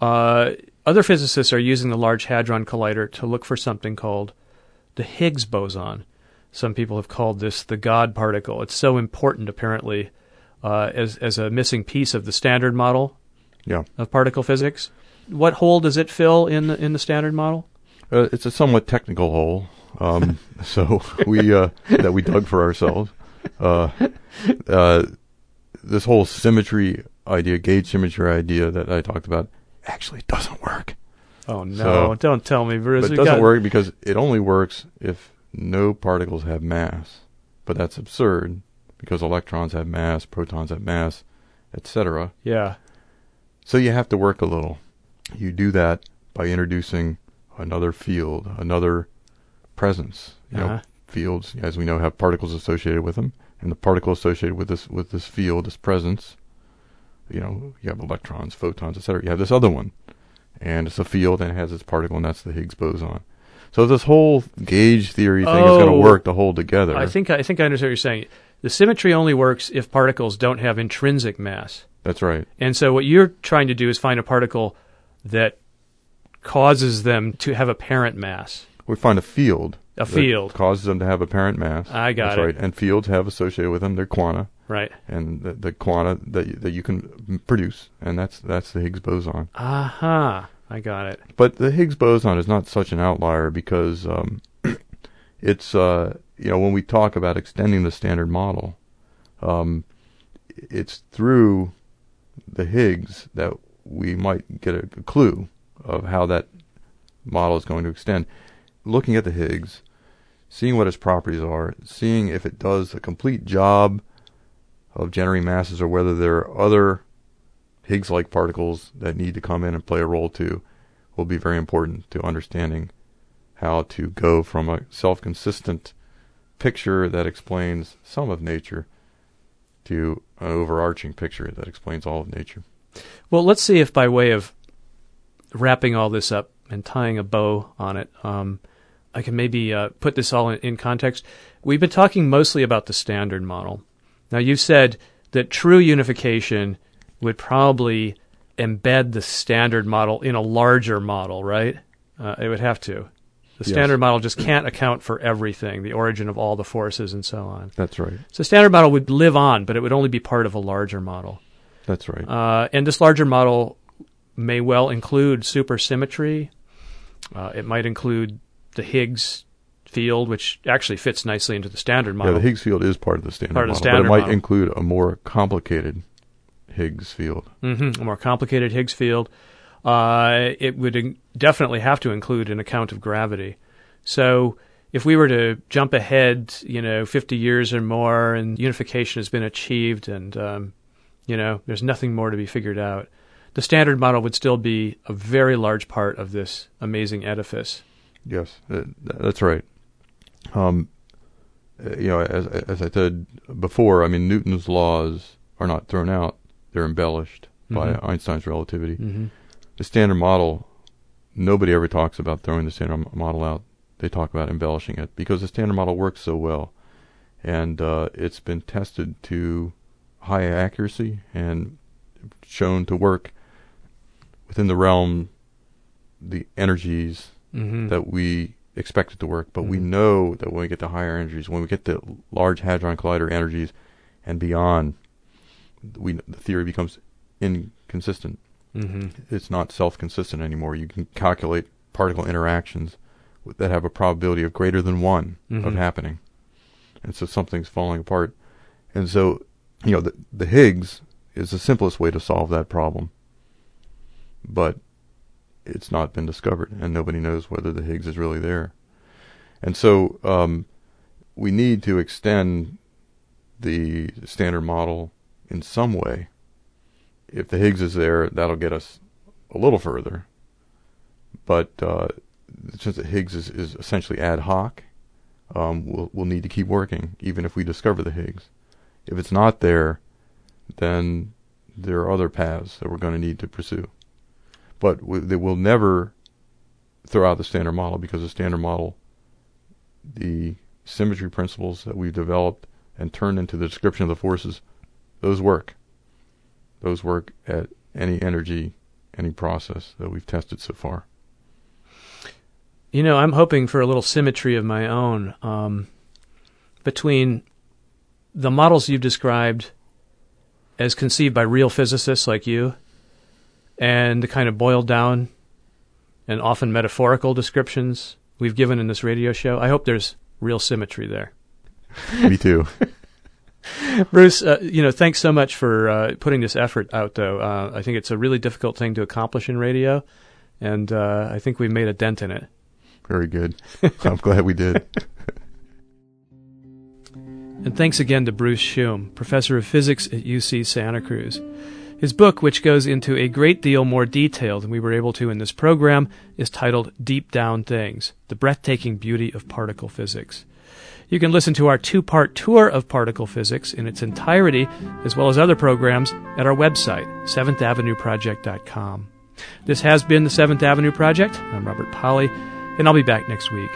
uh, other physicists are using the Large Hadron Collider to look for something called the Higgs boson. Some people have called this the God particle. It's so important, apparently, uh, as as a missing piece of the Standard Model yeah. of particle physics. What hole does it fill in the in the Standard Model? Uh, it's a somewhat technical hole, um, (laughs) so we uh, that we dug for ourselves. Uh, uh, this whole symmetry idea, gauge symmetry idea that I talked about, actually doesn't work. Oh no! So- don't tell me, Bruce. But it doesn't got- work because it only works if no particles have mass. But that's absurd because electrons have mass, protons have mass, etc. Yeah. So you have to work a little. You do that by introducing another field, another presence. You Uh-huh. know, fields, as we know, have particles associated with them, and the particle associated with this with this field, this presence. You know, you have electrons, photons, etc. You have this other one, and it's a field and it has its particle, and that's the Higgs boson. So this whole gauge theory thing is going Oh. to work to hold together. I think I think I understand what you're saying. the symmetry only works if particles don't have intrinsic mass. That's right. And so what you're trying to do is find a particle that causes them to have a parent mass. We find a field. A that field. causes them to have a parent mass. I got That's it. right. And fields have associated with them their quanta, Right. and the, the quanta that that you can produce, and that's that's the Higgs boson. Aha. I got it. But the Higgs boson is not such an outlier because um, (coughs) it's uh, you know when we talk about extending the standard model, um, it's through the Higgs that we might get a, a clue of how that model is going to extend. Looking at the Higgs, seeing what its properties are, seeing if it does a complete job of generating masses or whether there are other Higgs-like particles that need to come in and play a role too, will be very important to understanding how to go from a self-consistent picture that explains some of nature to an overarching picture that explains all of nature. Well, let's see if by way of wrapping all this up and tying a bow on it, um, I can maybe uh, put this all in, in context. We've been talking mostly about the standard model. Now, you said that true unification would probably embed the standard model in a larger model, right? Uh, it would have to. The Yes. standard model just can't account for everything, the origin of all the forces and so on. That's right. So, standard model would live on, but it would only be part of a larger model. That's right. Uh, and this larger model may well include supersymmetry. Uh, it might include the Higgs field, which actually fits nicely into the standard model. yeah, the Higgs field is part of the standard Part of the model, standard but it might model. include a more complicated Higgs field. hmm a more complicated Higgs field. Uh, it would in- definitely have to include an account of gravity. So if we were to jump ahead, you know, 50 years or more, and unification has been achieved, and um, you know, there's nothing more to be figured out, the standard model would still be a very large part of this amazing edifice. Yes, that's right. Um, you know, as as I said before, I mean Newton's laws are not thrown out; they're embellished by Mhm. Einstein's relativity. Mm-hmm. The standard model, nobody ever talks about throwing the standard model out. They talk about embellishing it because the standard model works so well, and uh, it's been tested to high accuracy and shown to work within the realm, the energies Mm-hmm. that we expect it to work, but we Mhm. know that when we get to higher energies, when we get to large hadron collider energies and beyond, we the theory becomes inconsistent. mm-hmm. It's not self-consistent anymore. You can calculate particle interactions that have a probability of greater than one of Mhm. happening, and so something's falling apart. And so, you know, the, the Higgs is the simplest way to solve that problem, but it's not been discovered, and nobody knows whether the Higgs is really there. And so, um, we need to extend the standard model in some way. If the Higgs is there, that'll get us a little further. But uh, since the Higgs is, is essentially ad hoc, um, we'll, we'll need to keep working, even if we discover the Higgs. If it's not there, then there are other paths that we're going to need to pursue. But they will never throw out the standard model because the standard model, the symmetry principles that we've developed and turned into the description of the forces, those work. Those work at any energy, any process that we've tested so far. You know, I'm hoping for a little symmetry of my own um, between the models you've described as conceived by real physicists like you and the kind of boiled down and often metaphorical descriptions we've given in this radio show. I hope there's real symmetry there. Me too. (laughs) Bruce, uh, you know, thanks so much for uh, putting this effort out, though. Uh, I think it's a really difficult thing to accomplish in radio, and uh, I think we've made a dent in it. Very good. I'm glad we did. (laughs) And thanks again to Bruce Schumm, professor of physics at UC Santa Cruz. His book, which goes into a great deal more detail than we were able to in this program, is titled Deep Down Things The Breathtaking Beauty of Particle Physics. You can listen to our two part tour of particle physics in its entirety, as well as other programs, at our website, 7thavenueproject.com. This has been the 7th Avenue Project. I'm Robert Pollie, and I'll be back next week.